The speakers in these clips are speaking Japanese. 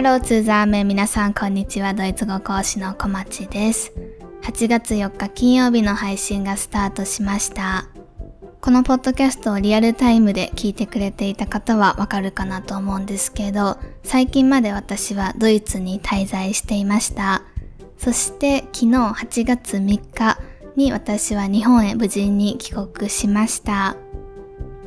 ハローツーザーメン皆さんこんにちは。ドイツ語講師の小町です。8月4日金曜日の配信がスタートしました。このポッドキャストをリアルタイムで聞いてくれていた方はわかるかなと思うんですけど最近まで私はドイツに滞在していました。そして昨日8月3日に私は日本へ無事に帰国しました。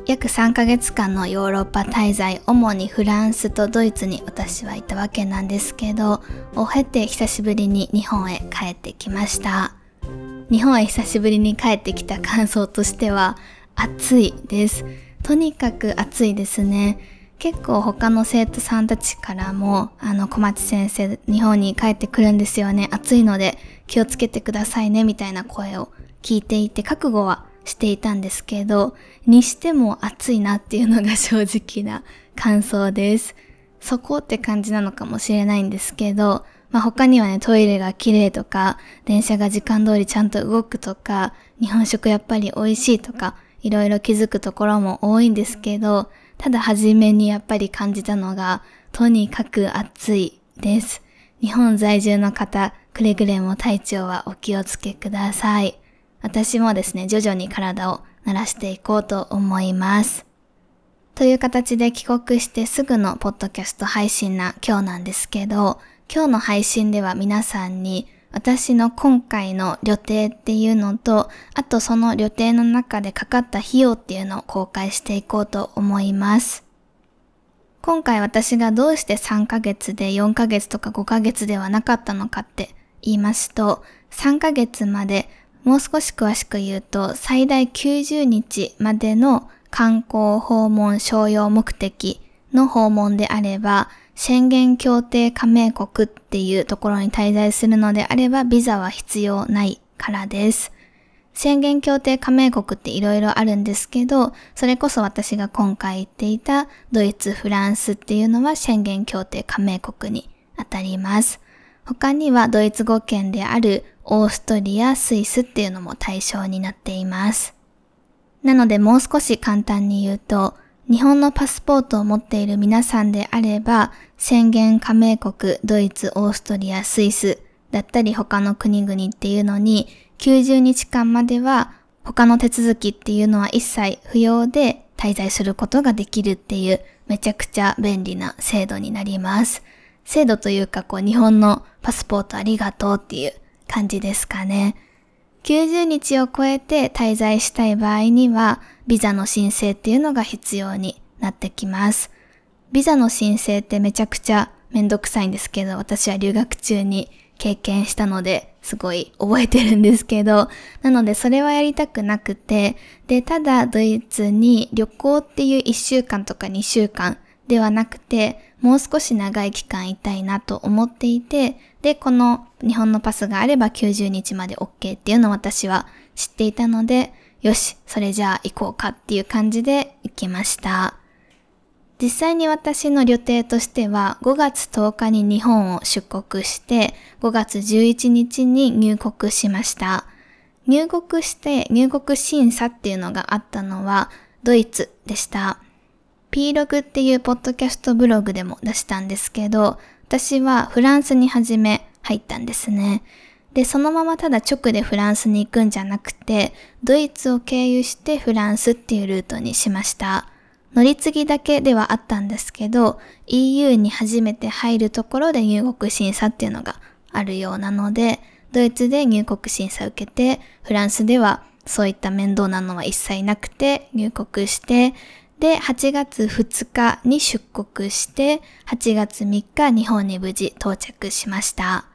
約3ヶ月間のヨーロッパ滞在、主にフランスとドイツに私はいたわけなんですけど、を経て久しぶりに日本へ帰ってきました。日本へ久しぶりに帰ってきた感想としては、暑いです。とにかく暑いですね。結構他の生徒さんたちからも、あの、小町先生、日本に帰ってくるんですよね。暑いので気をつけてくださいね、みたいな声を聞いていて、覚悟はしていたんですけど、にしても暑いなっていうのが正直な感想です。そこって感じなのかもしれないんですけど、まあ、他にはね、トイレが綺麗とか、電車が時間通りちゃんと動くとか、日本食やっぱり美味しいとか、いろいろ気づくところも多いんですけど、ただ初めにやっぱり感じたのが、とにかく暑いです。日本在住の方、くれぐれも体調はお気をつけください。私もですね、徐々に体を慣らしていこうと思います。という形で帰国してすぐのポッドキャスト配信な今日なんですけど、今日の配信では皆さんに私の今回の旅程っていうのと、あとその旅程の中でかかった費用っていうのを公開していこうと思います。今回私がどうして3ヶ月で4ヶ月とか5ヶ月ではなかったのかって言いますと、3ヶ月までもう少し詳しく言うと、最大90日までの観光訪問商用目的の訪問であれば、宣言協定加盟国っていうところに滞在するのであれば、ビザは必要ないからです。宣言協定加盟国って色々あるんですけど、それこそ私が今回言っていたドイツ、フランスっていうのは宣言協定加盟国にあたります。他にはドイツ語圏であるオーストリア、スイスっていうのも対象になっています。なのでもう少し簡単に言うと、日本のパスポートを持っている皆さんであれば、宣言加盟国、ドイツ、オーストリア、スイスだったり他の国々っていうのに、90日間までは他の手続きっていうのは一切不要で滞在することができるっていうめちゃくちゃ便利な制度になります。制度というかこう日本のパスポートありがとうっていう感じですかね。90日を超えて滞在したい場合には、ビザの申請っていうのが必要になってきます。ビザの申請ってめちゃくちゃめんどくさいんですけど、私は留学中に経験したので、すごい覚えてるんですけど、なのでそれはやりたくなくて、で、ただドイツに旅行っていう1週間とか2週間ではなくて、もう少し長い期間いたいなと思っていて、で、この日本のパスがあれば90日まで OK っていうのを私は知っていたので、よし、それじゃあ行こうかっていう感じで行きました。実際に私の旅程としては5月10日に日本を出国して5月11日に入国しました。入国して入国審査っていうのがあったのはドイツでした。P ログっていうポッドキャストブログでも出したんですけど、私はフランスに初め入ったんですね。で、そのままただ直でフランスに行くんじゃなくて、ドイツを経由してフランスっていうルートにしました。乗り継ぎだけではあったんですけど、EU に初めて入るところで入国審査っていうのがあるようなので、ドイツで入国審査を受けて、フランスではそういった面倒なのは一切なくて入国して、で、8月2日に出国して、8月3日日本に無事到着しました。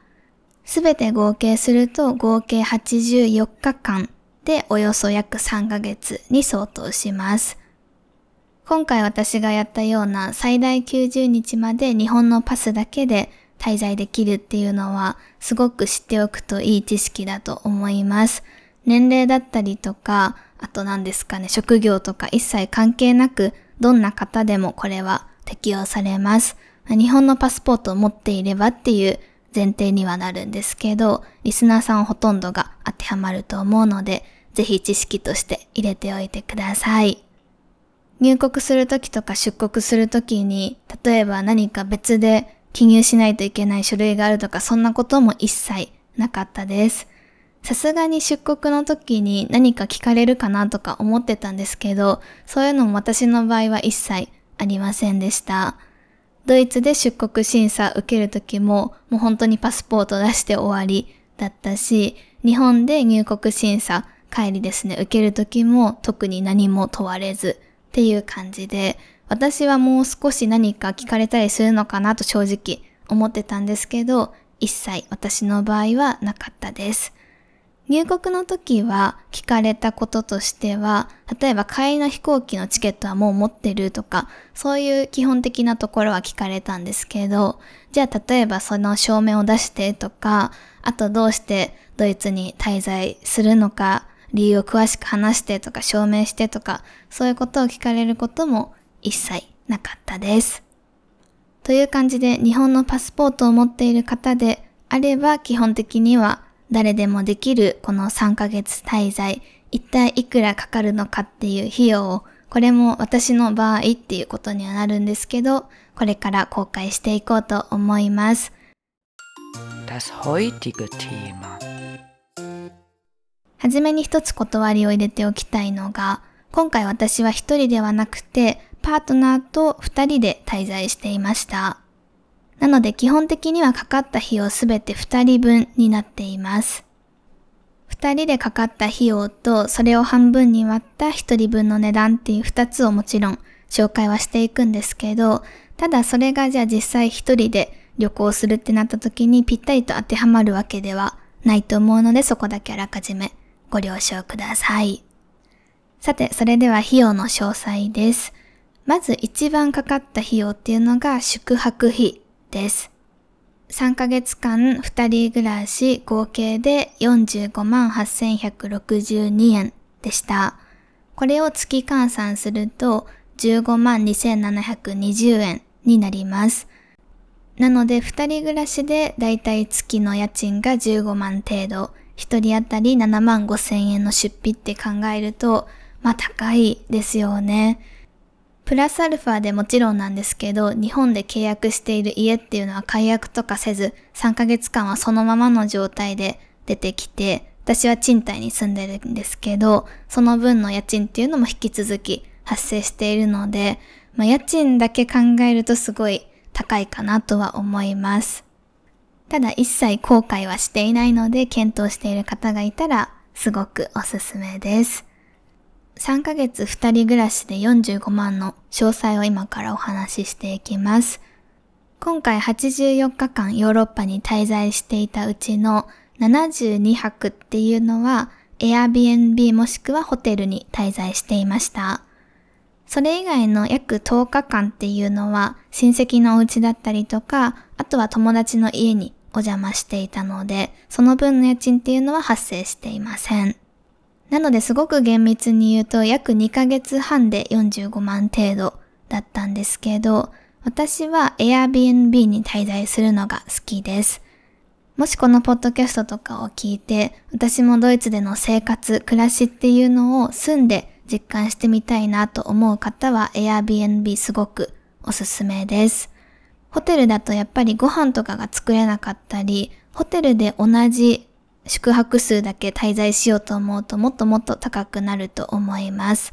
すべて合計すると合計84日間でおよそ約3ヶ月に相当します。今回私がやったような最大90日まで日本のパスだけで滞在できるっていうのはすごく知っておくといい知識だと思います。年齢だったりとか、あと何ですかね、職業とか一切関係なく、どんな方でもこれは適用されます。日本のパスポートを持っていればっていう前提にはなるんですけど、リスナーさんほとんどが当てはまると思うので、ぜひ知識として入れておいてください。入国するときとか出国するときに、例えば何か別で記入しないといけない書類があるとかそんなことも一切なかったです。さすがに出国の時に何か聞かれるかなとか思ってたんですけど、そういうのも私の場合は一切ありませんでした。ドイツで出国審査受ける時も、もう本当にパスポート出して終わりだったし、日本で入国審査帰りですね、受ける時も特に何も問われずっていう感じで、私はもう少し何か聞かれたりするのかなと正直思ってたんですけど、一切私の場合はなかったです。入国の時は聞かれたこととしては、例えば帰りの飛行機のチケットはもう持ってるとか、そういう基本的なところは聞かれたんですけど、じゃあ例えばその証明を出してとか、あとどうしてドイツに滞在するのか、理由を詳しく話してとか証明してとか、そういうことを聞かれることも一切なかったです。という感じで日本のパスポートを持っている方であれば基本的には誰でもできるこの3ヶ月滞在、一体いくらかかるのかっていう費用を、これも私の場合っていうことにはなるんですけど、これから公開していこうと思います。Das heutige Thema はじめに一つ断りを入れておきたいのが、今回私は一人ではなくて、パートナーと二人で滞在していました。なので基本的にはかかった費用すべて2人分になっています。2人でかかった費用とそれを半分に割った1人分の値段っていう2つをもちろん紹介はしていくんですけど、ただそれがじゃあ実際1人で旅行するってなった時にぴったりと当てはまるわけではないと思うのでそこだけあらかじめご了承ください。さて、それでは費用の詳細です。まず一番かかった費用っていうのが宿泊費です。3ヶ月間2人暮らし合計で45万8162円でした。これを月換算すると15万2720円になります。なので2人暮らしでだいたい月の家賃が15万程度、1人当たり7万5千円の出費って考えると、まあ高いですよね。プラスアルファでもちろんなんですけど、日本で契約している家っていうのは解約とかせず、3ヶ月間はそのままの状態で出てきて、私は賃貸に住んでるんですけど、その分の家賃っていうのも引き続き発生しているので、まあ、家賃だけ考えるとすごい高いかなとは思います。ただ一切後悔はしていないので検討している方がいたらすごくおすすめです。3ヶ月2人暮らしで45万の詳細を今からお話ししていきます。今回84日間ヨーロッパに滞在していたうちの72泊っていうのは Airbnb もしくはホテルに滞在していました。それ以外の約10日間っていうのは親戚のお家だったりとか、あとは友達の家にお邪魔していたので、その分の家賃っていうのは発生していません。なのですごく厳密に言うと約2ヶ月半で45万程度だったんですけど、私は Airbnb に滞在するのが好きです。もしこのポッドキャストとかを聞いて、私もドイツでの生活、暮らしっていうのを住んで実感してみたいなと思う方は Airbnb すごくおすすめです。ホテルだとやっぱりご飯とかが作れなかったり、ホテルで同じ宿泊数だけ滞在しようと思うともっともっと高くなると思います。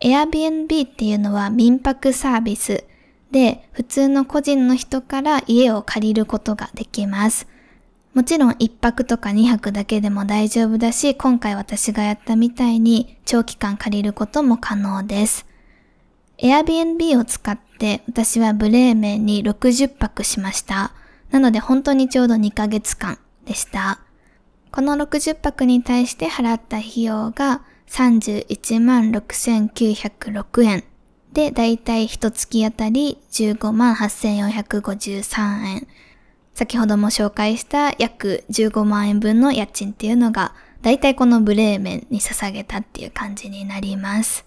Airbnb っていうのは民泊サービスで普通の個人の人から家を借りることができます。もちろん1泊とか2泊だけでも大丈夫だし、今回私がやったみたいに長期間借りることも可能です。Airbnb を使って私はブレーメンに60泊しました。なので本当にちょうど2ヶ月間でした。この60泊に対して払った費用が31万6906円で、だいたい一月あたり15万8453円。先ほども紹介した約15万円分の家賃っていうのが、だいたいこのブレーメンに捧げたっていう感じになります。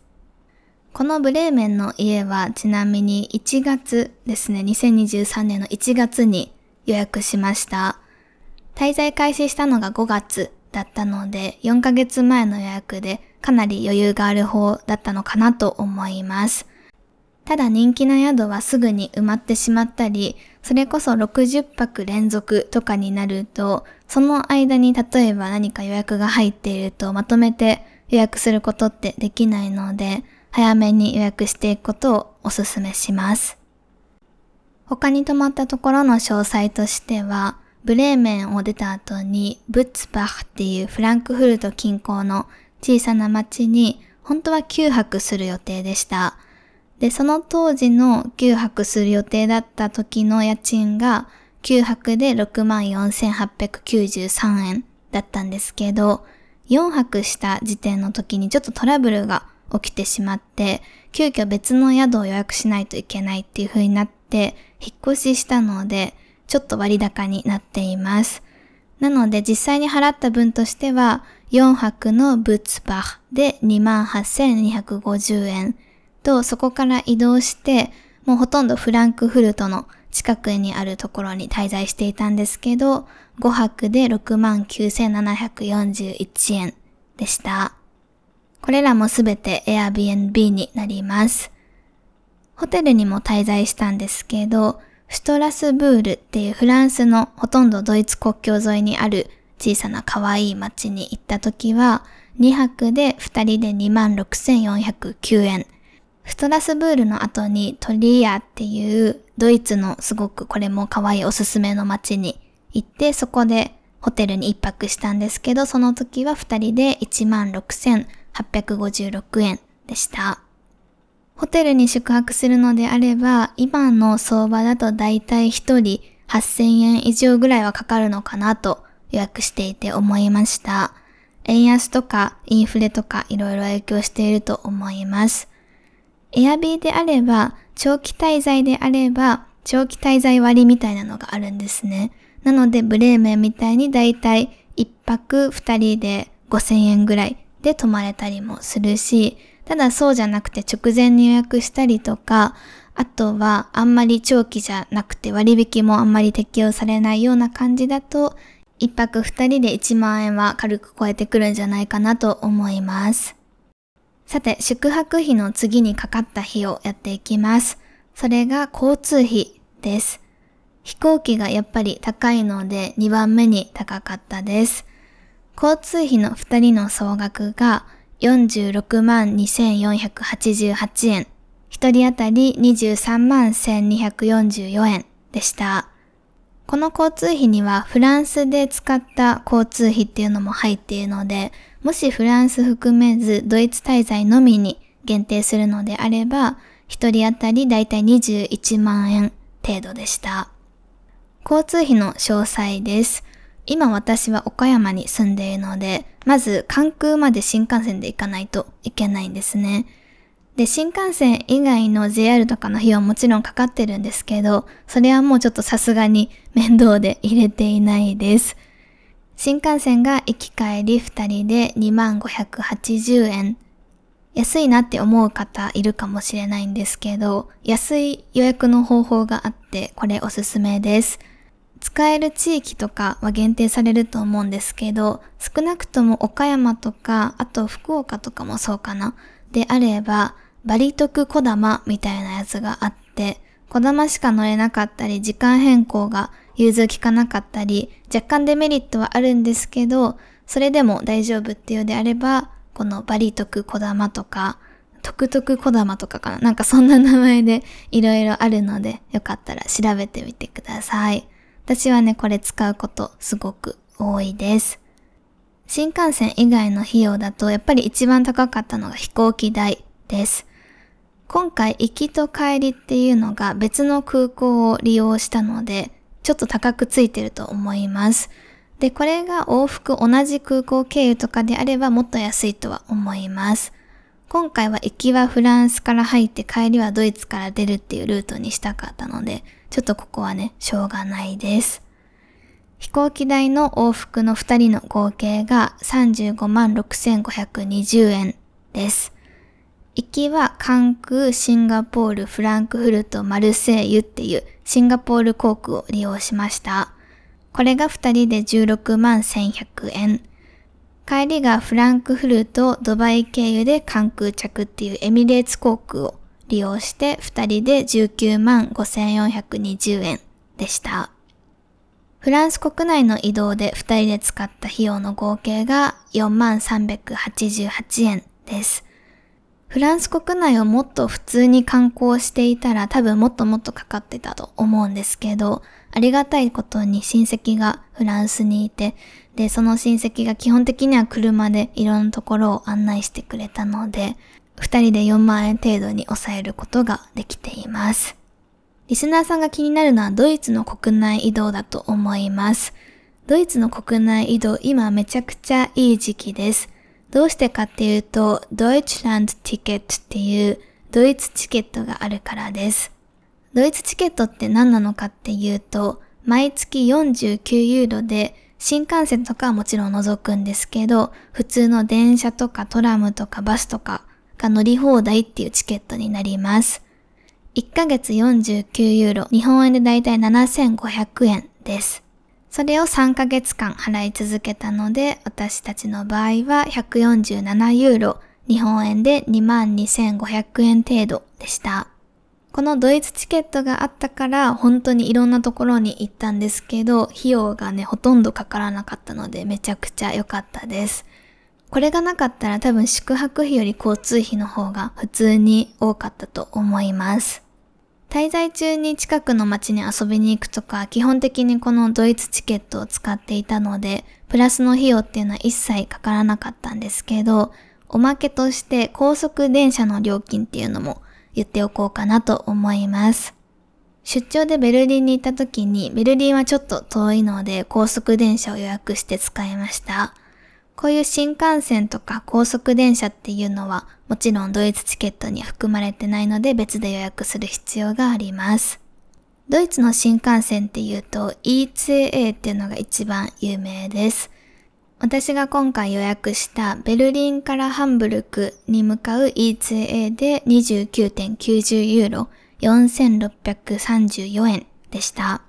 このブレーメンの家はちなみに1月ですね、2023年の1月に予約しました。滞在開始したのが5月だったので、4ヶ月前の予約でかなり余裕がある方だったのかなと思います。ただ人気な宿はすぐに埋まってしまったり、それこそ60泊連続とかになると、その間に例えば何か予約が入っているとまとめて予約することってできないので、早めに予約していくことをお勧めします。他に泊まったところの詳細としては、ブレーメンを出た後にブッツバッっていうフランクフルト近郊の小さな町に本当は9泊する予定でした。で、その当時の9泊する予定だった時の家賃が9泊で64,893円だったんですけど、4泊した時点の時にちょっとトラブルが起きてしまって、急遽別の宿を予約しないといけないっていう風になって、引っ越ししたので、ちょっと割高になっています。なので実際に払った分としては、4泊のブッツバーで28,250円と、そこから移動して、もうほとんどフランクフルトの近くにあるところに滞在していたんですけど、5泊で69,741円でした。これらもすべて Airbnb になります。ホテルにも滞在したんですけど、シュトラスブールっていうフランスのほとんどドイツ国境沿いにある小さな可愛い街に行った時は、2泊で2人で26,409円。ストラスブールの後にトリアっていうドイツのすごくこれも可愛いおすすめの街に行ってそこでホテルに一泊したんですけどその時は2人で16,856円でした。ホテルに宿泊するのであれば今の相場だとだいたい1人8000円以上ぐらいはかかるのかなと予約していて思いました。円安とかインフレとかいろいろ影響していると思います。エアビーであれば、長期滞在であれば、長期滞在割みたいなのがあるんですね。なので、ブレーメンみたいにだいたい1泊2人で5000円ぐらいで泊まれたりもするし、ただそうじゃなくて直前に予約したりとか、あとはあんまり長期じゃなくて割引もあんまり適用されないような感じだと、1泊2人で1万円は軽く超えてくるんじゃないかなと思います。さて、宿泊費の次にかかった費をやっていきます。それが交通費です。飛行機がやっぱり高いので2番目に高かったです。交通費の2人の総額が46万2488円。1人当たり23万1244円でした。この交通費にはフランスで使った交通費っていうのも入っているので、もしフランス含めずドイツ滞在のみに限定するのであれば、1人当たりだいたい21万円程度でした。交通費の詳細です。今私は岡山に住んでいるので、まず関空まで新幹線で行かないといけないんですね。で、新幹線以外の JR とかの費用もちろんかかってるんですけど、それはもうちょっとさすがに面倒で入れていないです。新幹線が行き帰り2人で2580円。安いなって思う方いるかもしれないんですけど、安い予約の方法があってこれおすすめです。使える地域とかは限定されると思うんですけど、少なくとも岡山とか、あと福岡とかもそうかな。であれば、バリ徳小玉みたいなやつがあって、小玉しか乗れなかったり、時間変更が融通きかなかったり、若干デメリットはあるんですけど、それでも大丈夫っていうであれば、このバリ徳小玉とか、徳徳小玉とかかななんかそんな名前でいろいろあるので、よかったら調べてみてください。私はね、これ使うことすごく多いです。新幹線以外の費用だと、やっぱり一番高かったのが飛行機代です。今回行きと帰りっていうのが別の空港を利用したので、ちょっと高くついてると思います。で、これが往復同じ空港経由とかであればもっと安いとは思います。今回は行きはフランスから入って帰りはドイツから出るっていうルートにしたかったので、ちょっとここはね、しょうがないです。飛行機代の往復の2人の合計が35万6520円です。行きは関空、シンガポール、フランクフルト、マルセイユっていうシンガポール航空を利用しました。これが2人で16万1100円。帰りがフランクフルト、ドバイ経由で関空着っていうエミレーツ航空を利用して2人で19万5420円でした。フランス国内の移動で2人で使った費用の合計が4万388円です。フランス国内をもっと普通に観光していたら多分もっともっとかかってたと思うんですけど、ありがたいことに親戚がフランスにいて、で、その親戚が基本的には車でいろんなところを案内してくれたので、二人で4万円程度に抑えることができています。リスナーさんが気になるのはドイツの国内移動だと思います。ドイツの国内移動、今めちゃくちゃいい時期です。どうしてかっていうと、 Deutschlandticket っていうドイツチケットがあるからです。ドイツチケットって何なのかっていうと、毎月49ユーロで新幹線とかはもちろん除くんですけど、普通の電車とかトラムとかバスとかが乗り放題っていうチケットになります。1ヶ月49ユーロ、日本円でだいたい7500円です。それを3ヶ月間払い続けたので、私たちの場合は147ユーロ、日本円で22,500円程度でした。このドイツチケットがあったから本当にいろんなところに行ったんですけど、費用がね、ほとんどかからなかったのでめちゃくちゃ良かったです。これがなかったら多分宿泊費より交通費の方が普通に多かったと思います。滞在中に近くの街に遊びに行くとか、基本的にこのドイツチケットを使っていたので、プラスの費用っていうのは一切かからなかったんですけど、おまけとして高速電車の料金っていうのも言っておこうかなと思います。出張でベルリンに行った時に、ベルリンはちょっと遠いので高速電車を予約して使いました。こういう新幹線とか高速電車っていうのはもちろんドイツチケットに含まれてないので別で予約する必要があります。ドイツの新幹線っていうと ECA っていうのが一番有名です。私が今回予約したベルリンからハンブルクに向かう ECA で29.90ユーロ4634円でした。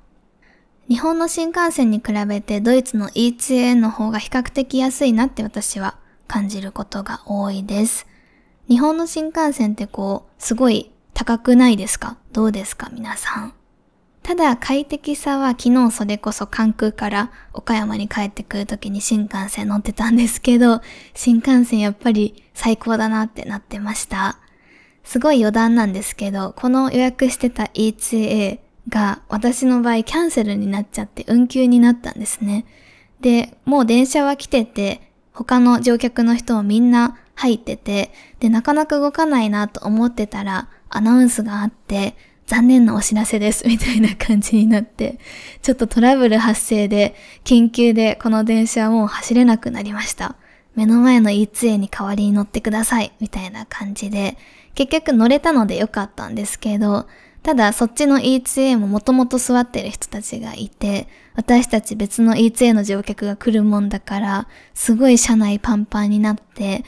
日本の新幹線に比べてドイツの ECA の方が比較的安いなって私は感じることが多いです。日本の新幹線ってこう、すごい高くないですか？どうですか？皆さん。ただ快適さは昨日それこそ関空から岡山に帰ってくる時に新幹線乗ってたんですけど、新幹線やっぱり最高だなってなってました。すごい余談なんですけど、この予約してた ECA が私の場合キャンセルになっちゃって運休になったんですね。で、もう電車は来てて、他の乗客の人もみんな入ってて、で、なかなか動かないなと思ってたら、アナウンスがあって、残念なお知らせです、みたいな感じになって、ちょっとトラブル発生で、緊急でこの電車はもう走れなくなりました。目の前の E2A に代わりに乗ってください、みたいな感じで、結局乗れたのでよかったんですけど、ただそっちの E2A ももともと座ってる人たちがいて、私たち別の E2A の乗客が来るもんだから、すごい車内パンパンになって、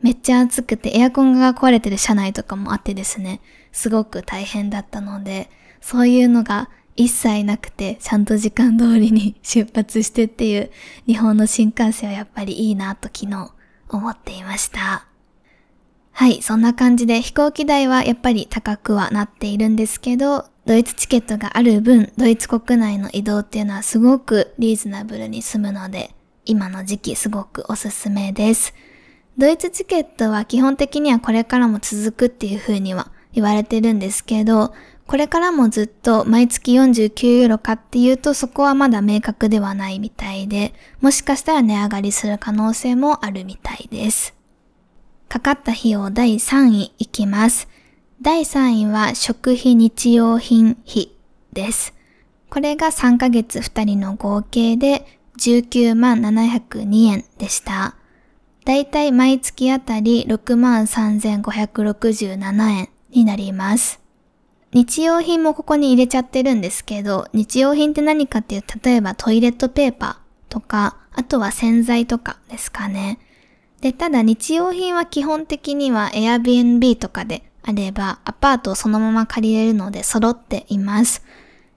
めっちゃ暑くてエアコンが壊れてる車内とかもあってですね、すごく大変だったので、そういうのが一切なくて、ちゃんと時間通りに 出発してっていう日本の新幹線はやっぱりいいなと昨日思っていました。はい、そんな感じで飛行機代はやっぱり高くはなっているんですけど、ドイツチケットがある分、ドイツ国内の移動っていうのはすごくリーズナブルに済むので、今の時期すごくおすすめです。ドイツチケットは基本的にはこれからも続くっていう風には言われてるんですけど、これからもずっと毎月49ユーロかっていうとそこはまだ明確ではないみたいで、もしかしたら値上がりする可能性もあるみたいです。かかった費用第3位いきます。第3位は食費日用品費です。これが3ヶ月2人の合計で19万702円でした。だいたい毎月あたり6万3567円になります。日用品もここに入れちゃってるんですけど、日用品って何かっていう、例えばトイレットペーパーとか、あとは洗剤とかですかね。で、ただ日用品は基本的には Airbnb とかであればアパートをそのまま借りれるので揃っています。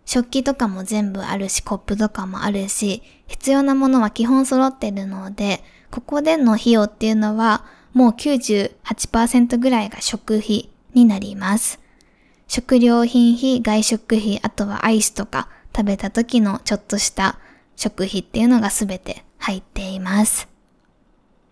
食器とかも全部あるし、コップとかもあるし、必要なものは基本揃ってるので、ここでの費用っていうのはもう98%ぐらいが食費になります。食料品費、外食費、あとはアイスとか食べた時のちょっとした食費っていうのがすべて入っています。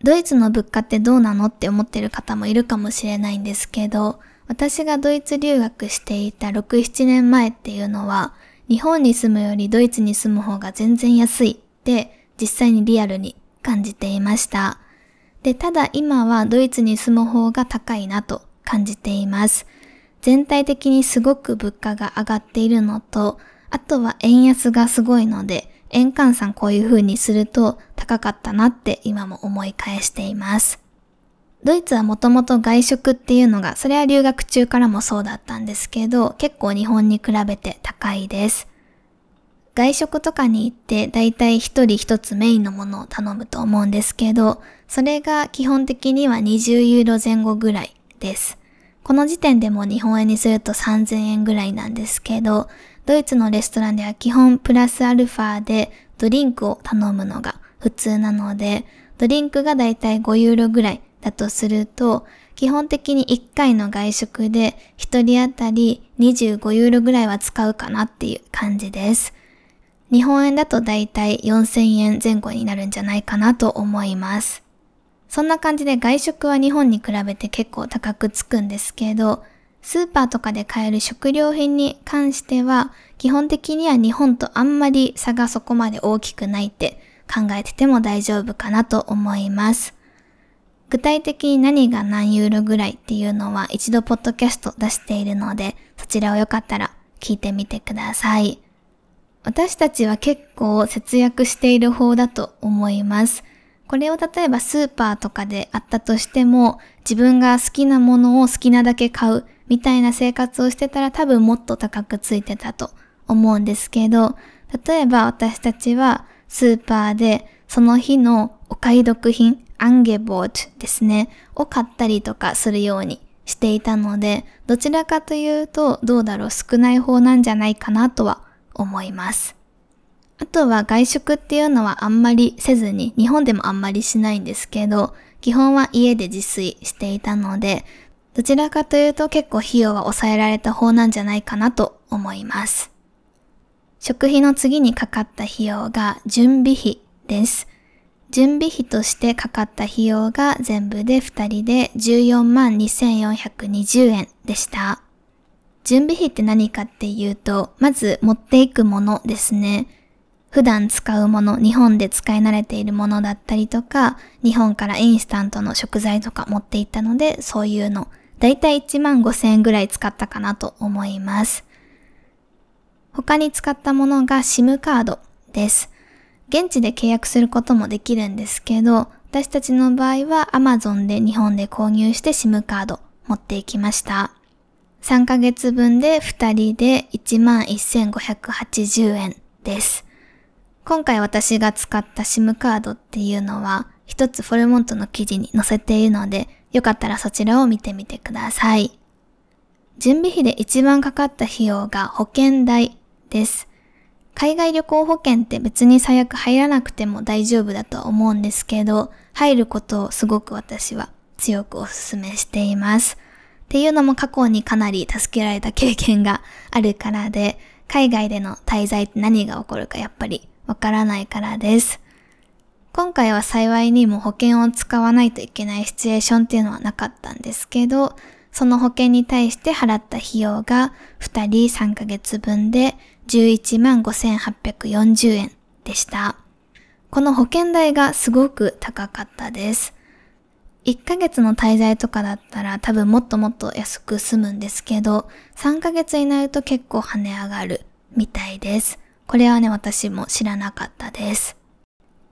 ドイツの物価ってどうなのって思ってる方もいるかもしれないんですけど、私がドイツ留学していた6、7年前っていうのは、日本に住むよりドイツに住む方が全然安いって実際にリアルに感じていました。で、ただ今はドイツに住む方が高いなと感じています。全体的にすごく物価が上がっているのと、あとは円安がすごいので、円換算こういう風にすると高かったなって今も思い返しています。ドイツはもともと外食っていうのが、それは留学中からもそうだったんですけど、結構日本に比べて高いです。外食とかに行ってだいたい一人一つメインのものを頼むと思うんですけど、それが基本的には20ユーロ前後ぐらいです。この時点でも日本円にすると3000円ぐらいなんですけど、ドイツのレストランでは基本プラスアルファでドリンクを頼むのが普通なので、ドリンクがだいたい5ユーロぐらいだとすると、基本的に1回の外食で1人当たり25ユーロぐらいは使うかなっていう感じです。日本円だとだいたい4000円前後になるんじゃないかなと思います。そんな感じで外食は日本に比べて結構高くつくんですけど、スーパーとかで買える食料品に関しては、基本的には日本とあんまり差がそこまで大きくないって考えてても大丈夫かなと思います。具体的に何が何ユーロぐらいっていうのは一度ポッドキャスト出しているので、そちらをよかったら聞いてみてください。私たちは結構節約している方だと思います。これを例えばスーパーとかであったとしても、自分が好きなものを好きなだけ買うみたいな生活をしてたら多分もっと高くついてたと思うんですけど、例えば私たちはスーパーでその日のお買い得品、アンゲボートですね、を買ったりとかするようにしていたので、どちらかというとどうだろう少ない方なんじゃないかなとは思います。あとは外食っていうのはあんまりせずに、日本でもあんまりしないんですけど、基本は家で自炊していたので、どちらかというと結構費用は抑えられた方なんじゃないかなと思います。食費の次にかかった費用が準備費です。準備費としてかかった費用が全部で2人で14万2420円でした。準備費って何かっていうと、まず持っていくものですね。普段使うもの、日本で使い慣れているものだったりとか、日本からインスタントの食材とか持っていったので、そういうの、だいたい1万5千円ぐらい使ったかなと思います。他に使ったものが SIM カードです。現地で契約することもできるんですけど、私たちの場合は Amazon で日本で購入して SIM カード持っていきました。3ヶ月分で2人で11,580円です。今回私が使った SIM カードっていうのは、一つフォルモントの記事に載せているので、よかったらそちらを見てみてください。準備費で一番かかった費用が保険代です。海外旅行保険って別に最悪入らなくても大丈夫だと思うんですけど、入ることをすごく私は強くお勧めしています。っていうのも過去にかなり助けられた経験があるからで、海外での滞在って何が起こるかやっぱりわからないからです。今回は幸いにも保険を使わないといけないシチュエーションっていうのはなかったんですけど、その保険に対して払った費用が2人3ヶ月分で11万5840円でした。この保険代がすごく高かったです。1ヶ月の滞在とかだったら多分もっともっと安く済むんですけど、3ヶ月になると結構跳ね上がるみたいです。これはね、私も知らなかったです。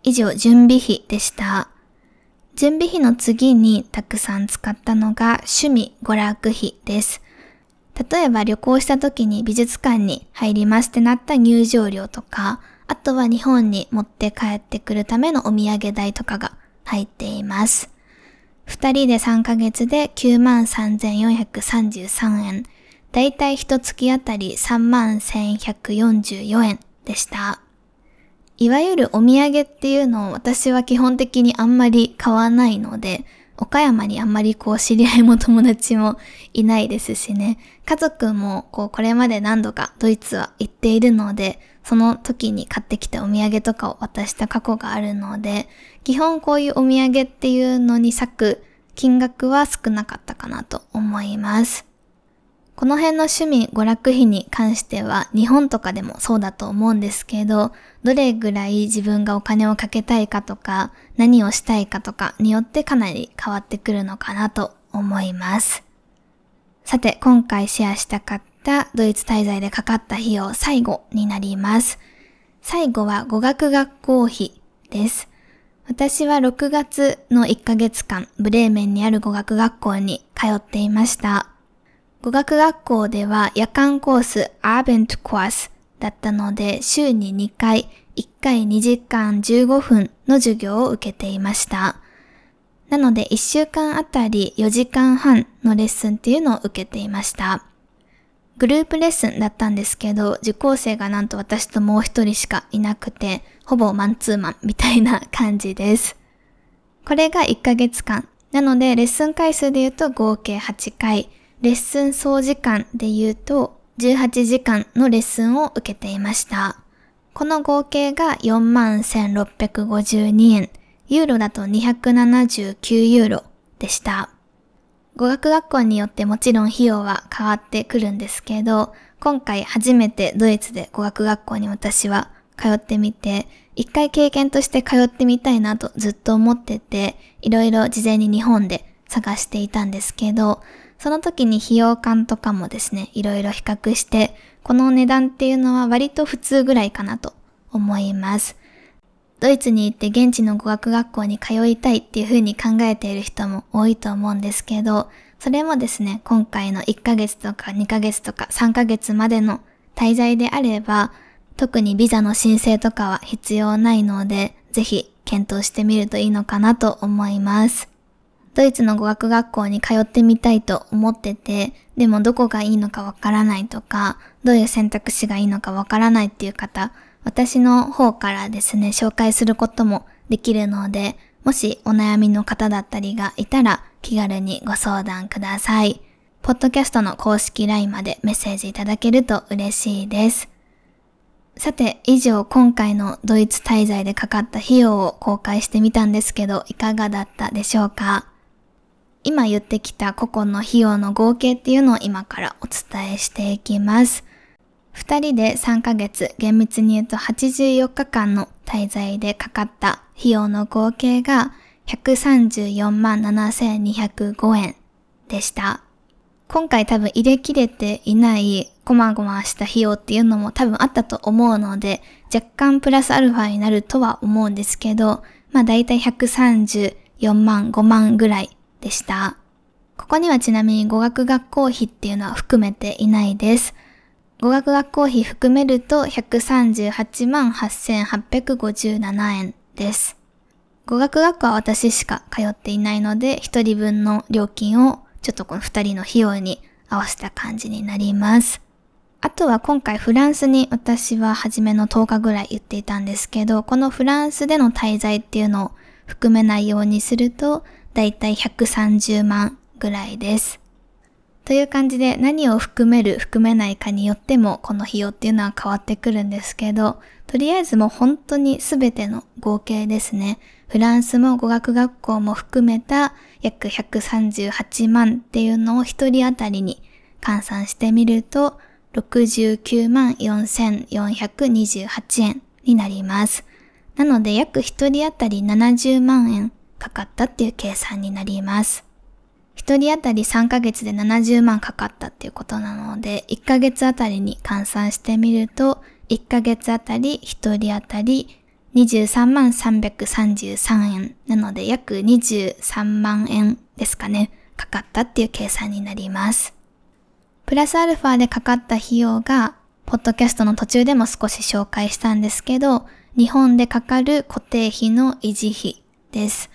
以上、準備費でした。準備費の次にたくさん使ったのが趣味娯楽費です。例えば旅行した時に美術館に入りますってなった入場料とか、あとは日本に持って帰ってくるためのお土産代とかが入っています。二人で3ヶ月で93,433円。だいたい一月あたり31,144円でした。いわゆるお土産っていうのを私は基本的にあんまり買わないので、岡山にあんまりこう知り合いも友達もいないですしね。家族もこうこれまで何度かドイツは行っているので、その時に買ってきたお土産とかを渡した過去があるので、基本こういうお土産っていうのに割く金額は少なかったかなと思います。この辺の趣味、娯楽費に関しては日本とかでもそうだと思うんですけど、どれぐらい自分がお金をかけたいかとか、何をしたいかとかによってかなり変わってくるのかなと思います。さて、今回シェアしたかったドイツ滞在でかかった費用最後になります。最後は語学学校費です。私は6月の1ヶ月間、ブレーメンにある語学学校に通っていました。語学学校では夜間コースアーベントコースだったので週に2回1回2時間15分の授業を受けていました。なので1週間あたり4時間半のレッスンっていうのを受けていました。グループレッスンだったんですけど、受講生がなんと私ともう一人しかいなくて、ほぼマンツーマンみたいな感じです。これが1ヶ月間。なので、レッスン回数で言うと合計8回、レッスン総時間で言うと18時間のレッスンを受けていました。この合計が41,652円、ユーロだと279ユーロでした。語学学校によってもちろん費用は変わってくるんですけど、今回初めてドイツで語学学校に私は通ってみて、一回経験として通ってみたいなとずっと思ってて、いろいろ事前に日本で探していたんですけど、その時に費用感とかもですね、いろいろ比較して、この値段っていうのは割と普通ぐらいかなと思います。ドイツに行って現地の語学学校に通いたいっていう風に考えている人も多いと思うんですけど、それもですね、今回の1ヶ月とか2ヶ月とか3ヶ月までの滞在であれば、特にビザの申請とかは必要ないので、ぜひ検討してみるといいのかなと思います。ドイツの語学学校に通ってみたいと思ってて、でもどこがいいのかわからないとか、どういう選択肢がいいのかわからないっていう方、私の方からですね、紹介することもできるので、もしお悩みの方だったりがいたら気軽にご相談ください。ポッドキャストの公式 LINE までメッセージいただけると嬉しいです。さて、以上今回のドイツ滞在でかかった費用を公開してみたんですけど、いかがだったでしょうか？今言ってきた個々の費用の合計っていうのを今からお伝えしていきます。二人で3ヶ月、厳密に言うと84日間の滞在でかかった費用の合計が134万7205円でした。今回多分入れ切れていないこまごました費用っていうのも多分あったと思うので、若干プラスアルファになるとは思うんですけど、まあ大体134万5万ぐらいでした。ここにはちなみに語学学校費っていうのは含めていないです。語学学校費含めると138万8857円です。語学学校は私しか通っていないので、一人分の料金をちょっとこの二人の費用に合わせた感じになります。あとは今回フランスに私は初めの10日ぐらい言っていたんですけど、このフランスでの滞在っていうのを含めないようにすると、だいたい130万ぐらいです。という感じで何を含める含めないかによってもこの費用っていうのは変わってくるんですけど、とりあえずもう本当に全ての合計ですね。フランスも語学学校も含めた約138万っていうのを一人当たりに換算してみると69万4428円になります。なので約一人当たり70万円かかったっていう計算になります。一人当たり3ヶ月で70万かかったっていうことなので、1ヶ月あたりに換算してみると、1ヶ月あたり一人当たり23万333円なので約23万円ですかね、かかったっていう計算になります。プラスアルファでかかった費用が、ポッドキャストの途中でも少し紹介したんですけど、日本でかかる固定費の維持費です。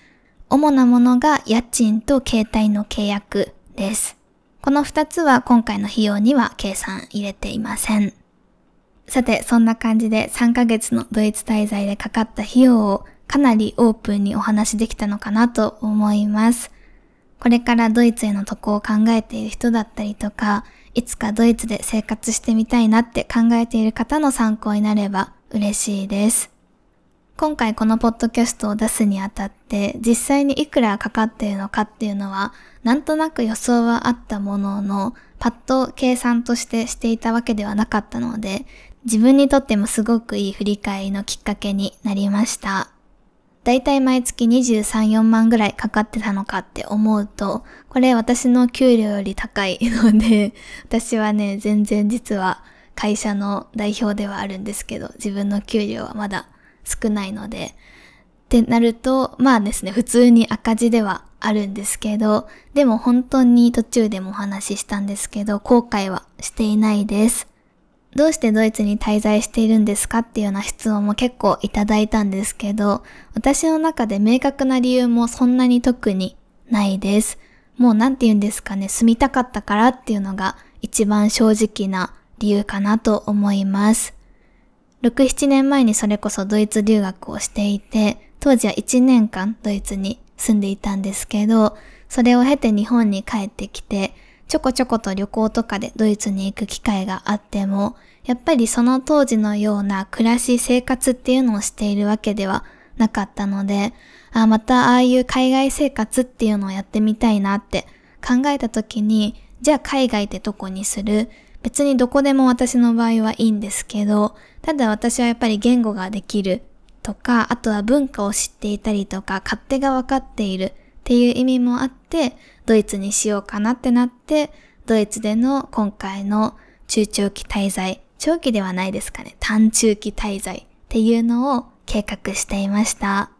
主なものが家賃と携帯の契約です。この二つは今回の費用には計算入れていません。さて、そんな感じで3ヶ月のドイツ滞在でかかった費用をかなりオープンにお話できたのかなと思います。これからドイツへの渡航を考えている人だったりとか、いつかドイツで生活してみたいなって考えている方の参考になれば嬉しいです。今回このポッドキャストを出すにあたって実際にいくらかかっているのかっていうのはなんとなく予想はあったもののパッと計算としてしていたわけではなかったので自分にとってもすごくいい振り返りのきっかけになりました。だいたい毎月23、4万ぐらいかかってたのかって思うと、これ私の給料より高いので、私はね、全然実は会社の代表ではあるんですけど、自分の給料はまだ少ないので、ってなると、まあですね、普通に赤字ではあるんですけど、でも本当に途中でもお話ししたんですけど、後悔はしていないです。どうしてドイツに滞在しているんですかっていうような質問も結構いただいたんですけど、私の中で明確な理由もそんなに特にないです。もうなんて言うんですかね、住みたかったからっていうのが一番正直な理由かなと思います。6、7年前にそれこそドイツ留学をしていて、当時は1年間ドイツに住んでいたんですけど、それを経て日本に帰ってきて、ちょこちょこと旅行とかでドイツに行く機会があっても、やっぱりその当時のような暮らし、生活っていうのをしているわけではなかったので、あまたああいう海外生活っていうのをやってみたいなって考えた時に、じゃあ海外ってどこにする？別にどこでも私の場合はいいんですけど、ただ私はやっぱり言語ができるとか、あとは文化を知っていたりとか、勝手が分かっているっていう意味もあって、ドイツにしようかなってなって、ドイツでの今回の中長期滞在、長期ではないですかね、短中期滞在っていうのを計画していました。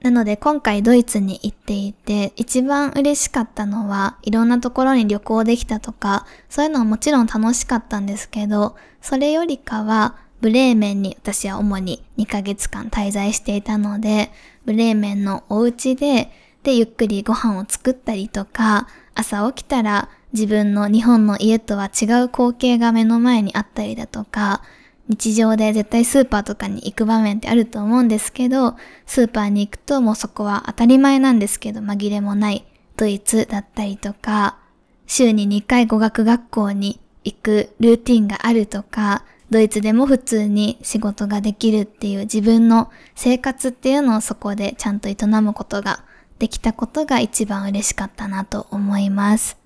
なので今回ドイツに行っていて一番嬉しかったのはいろんなところに旅行できたとかそういうのはもちろん楽しかったんですけどそれよりかはブレーメンに私は主に2ヶ月間滞在していたのでブレーメンのお家でで、ゆっくりご飯を作ったりとか、朝起きたら自分の日本の家とは違う光景が目の前にあったりだとか、日常で絶対スーパーとかに行く場面ってあると思うんですけど、スーパーに行くともうそこは当たり前なんですけど紛れもないドイツだったりとか、週に2回語学学校に行くルーティンがあるとか、ドイツでも普通に仕事ができるっていう自分の生活っていうのをそこでちゃんと営むことができたことが一番嬉しかったなと思います。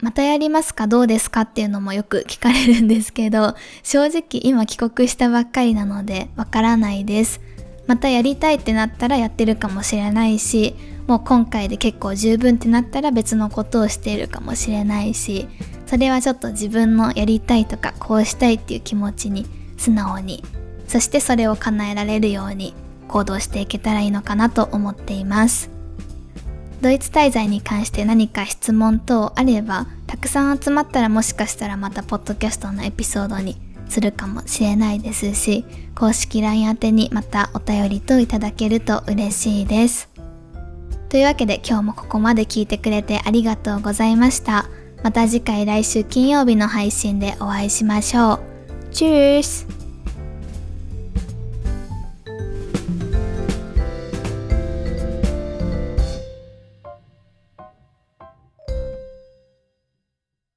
またやりますか？どうですか？っていうのもよく聞かれるんですけど、正直今帰国したばっかりなのでわからないです。またやりたいってなったらやってるかもしれないし、もう今回で結構十分ってなったら別のことをしているかもしれないし、それはちょっと自分のやりたいとかこうしたいっていう気持ちに素直に、そしてそれを叶えられるように行動していけたらいいのかなと思っています。ドイツ滞在に関して何か質問等あればたくさん集まったらもしかしたらまたポッドキャストのエピソードにするかもしれないですし公式 LINE 宛てにまたお便りといただけると嬉しいです。というわけで今日もここまで聞いてくれてありがとうございました。また次回来週金曜日の配信でお会いしましょう。チュース。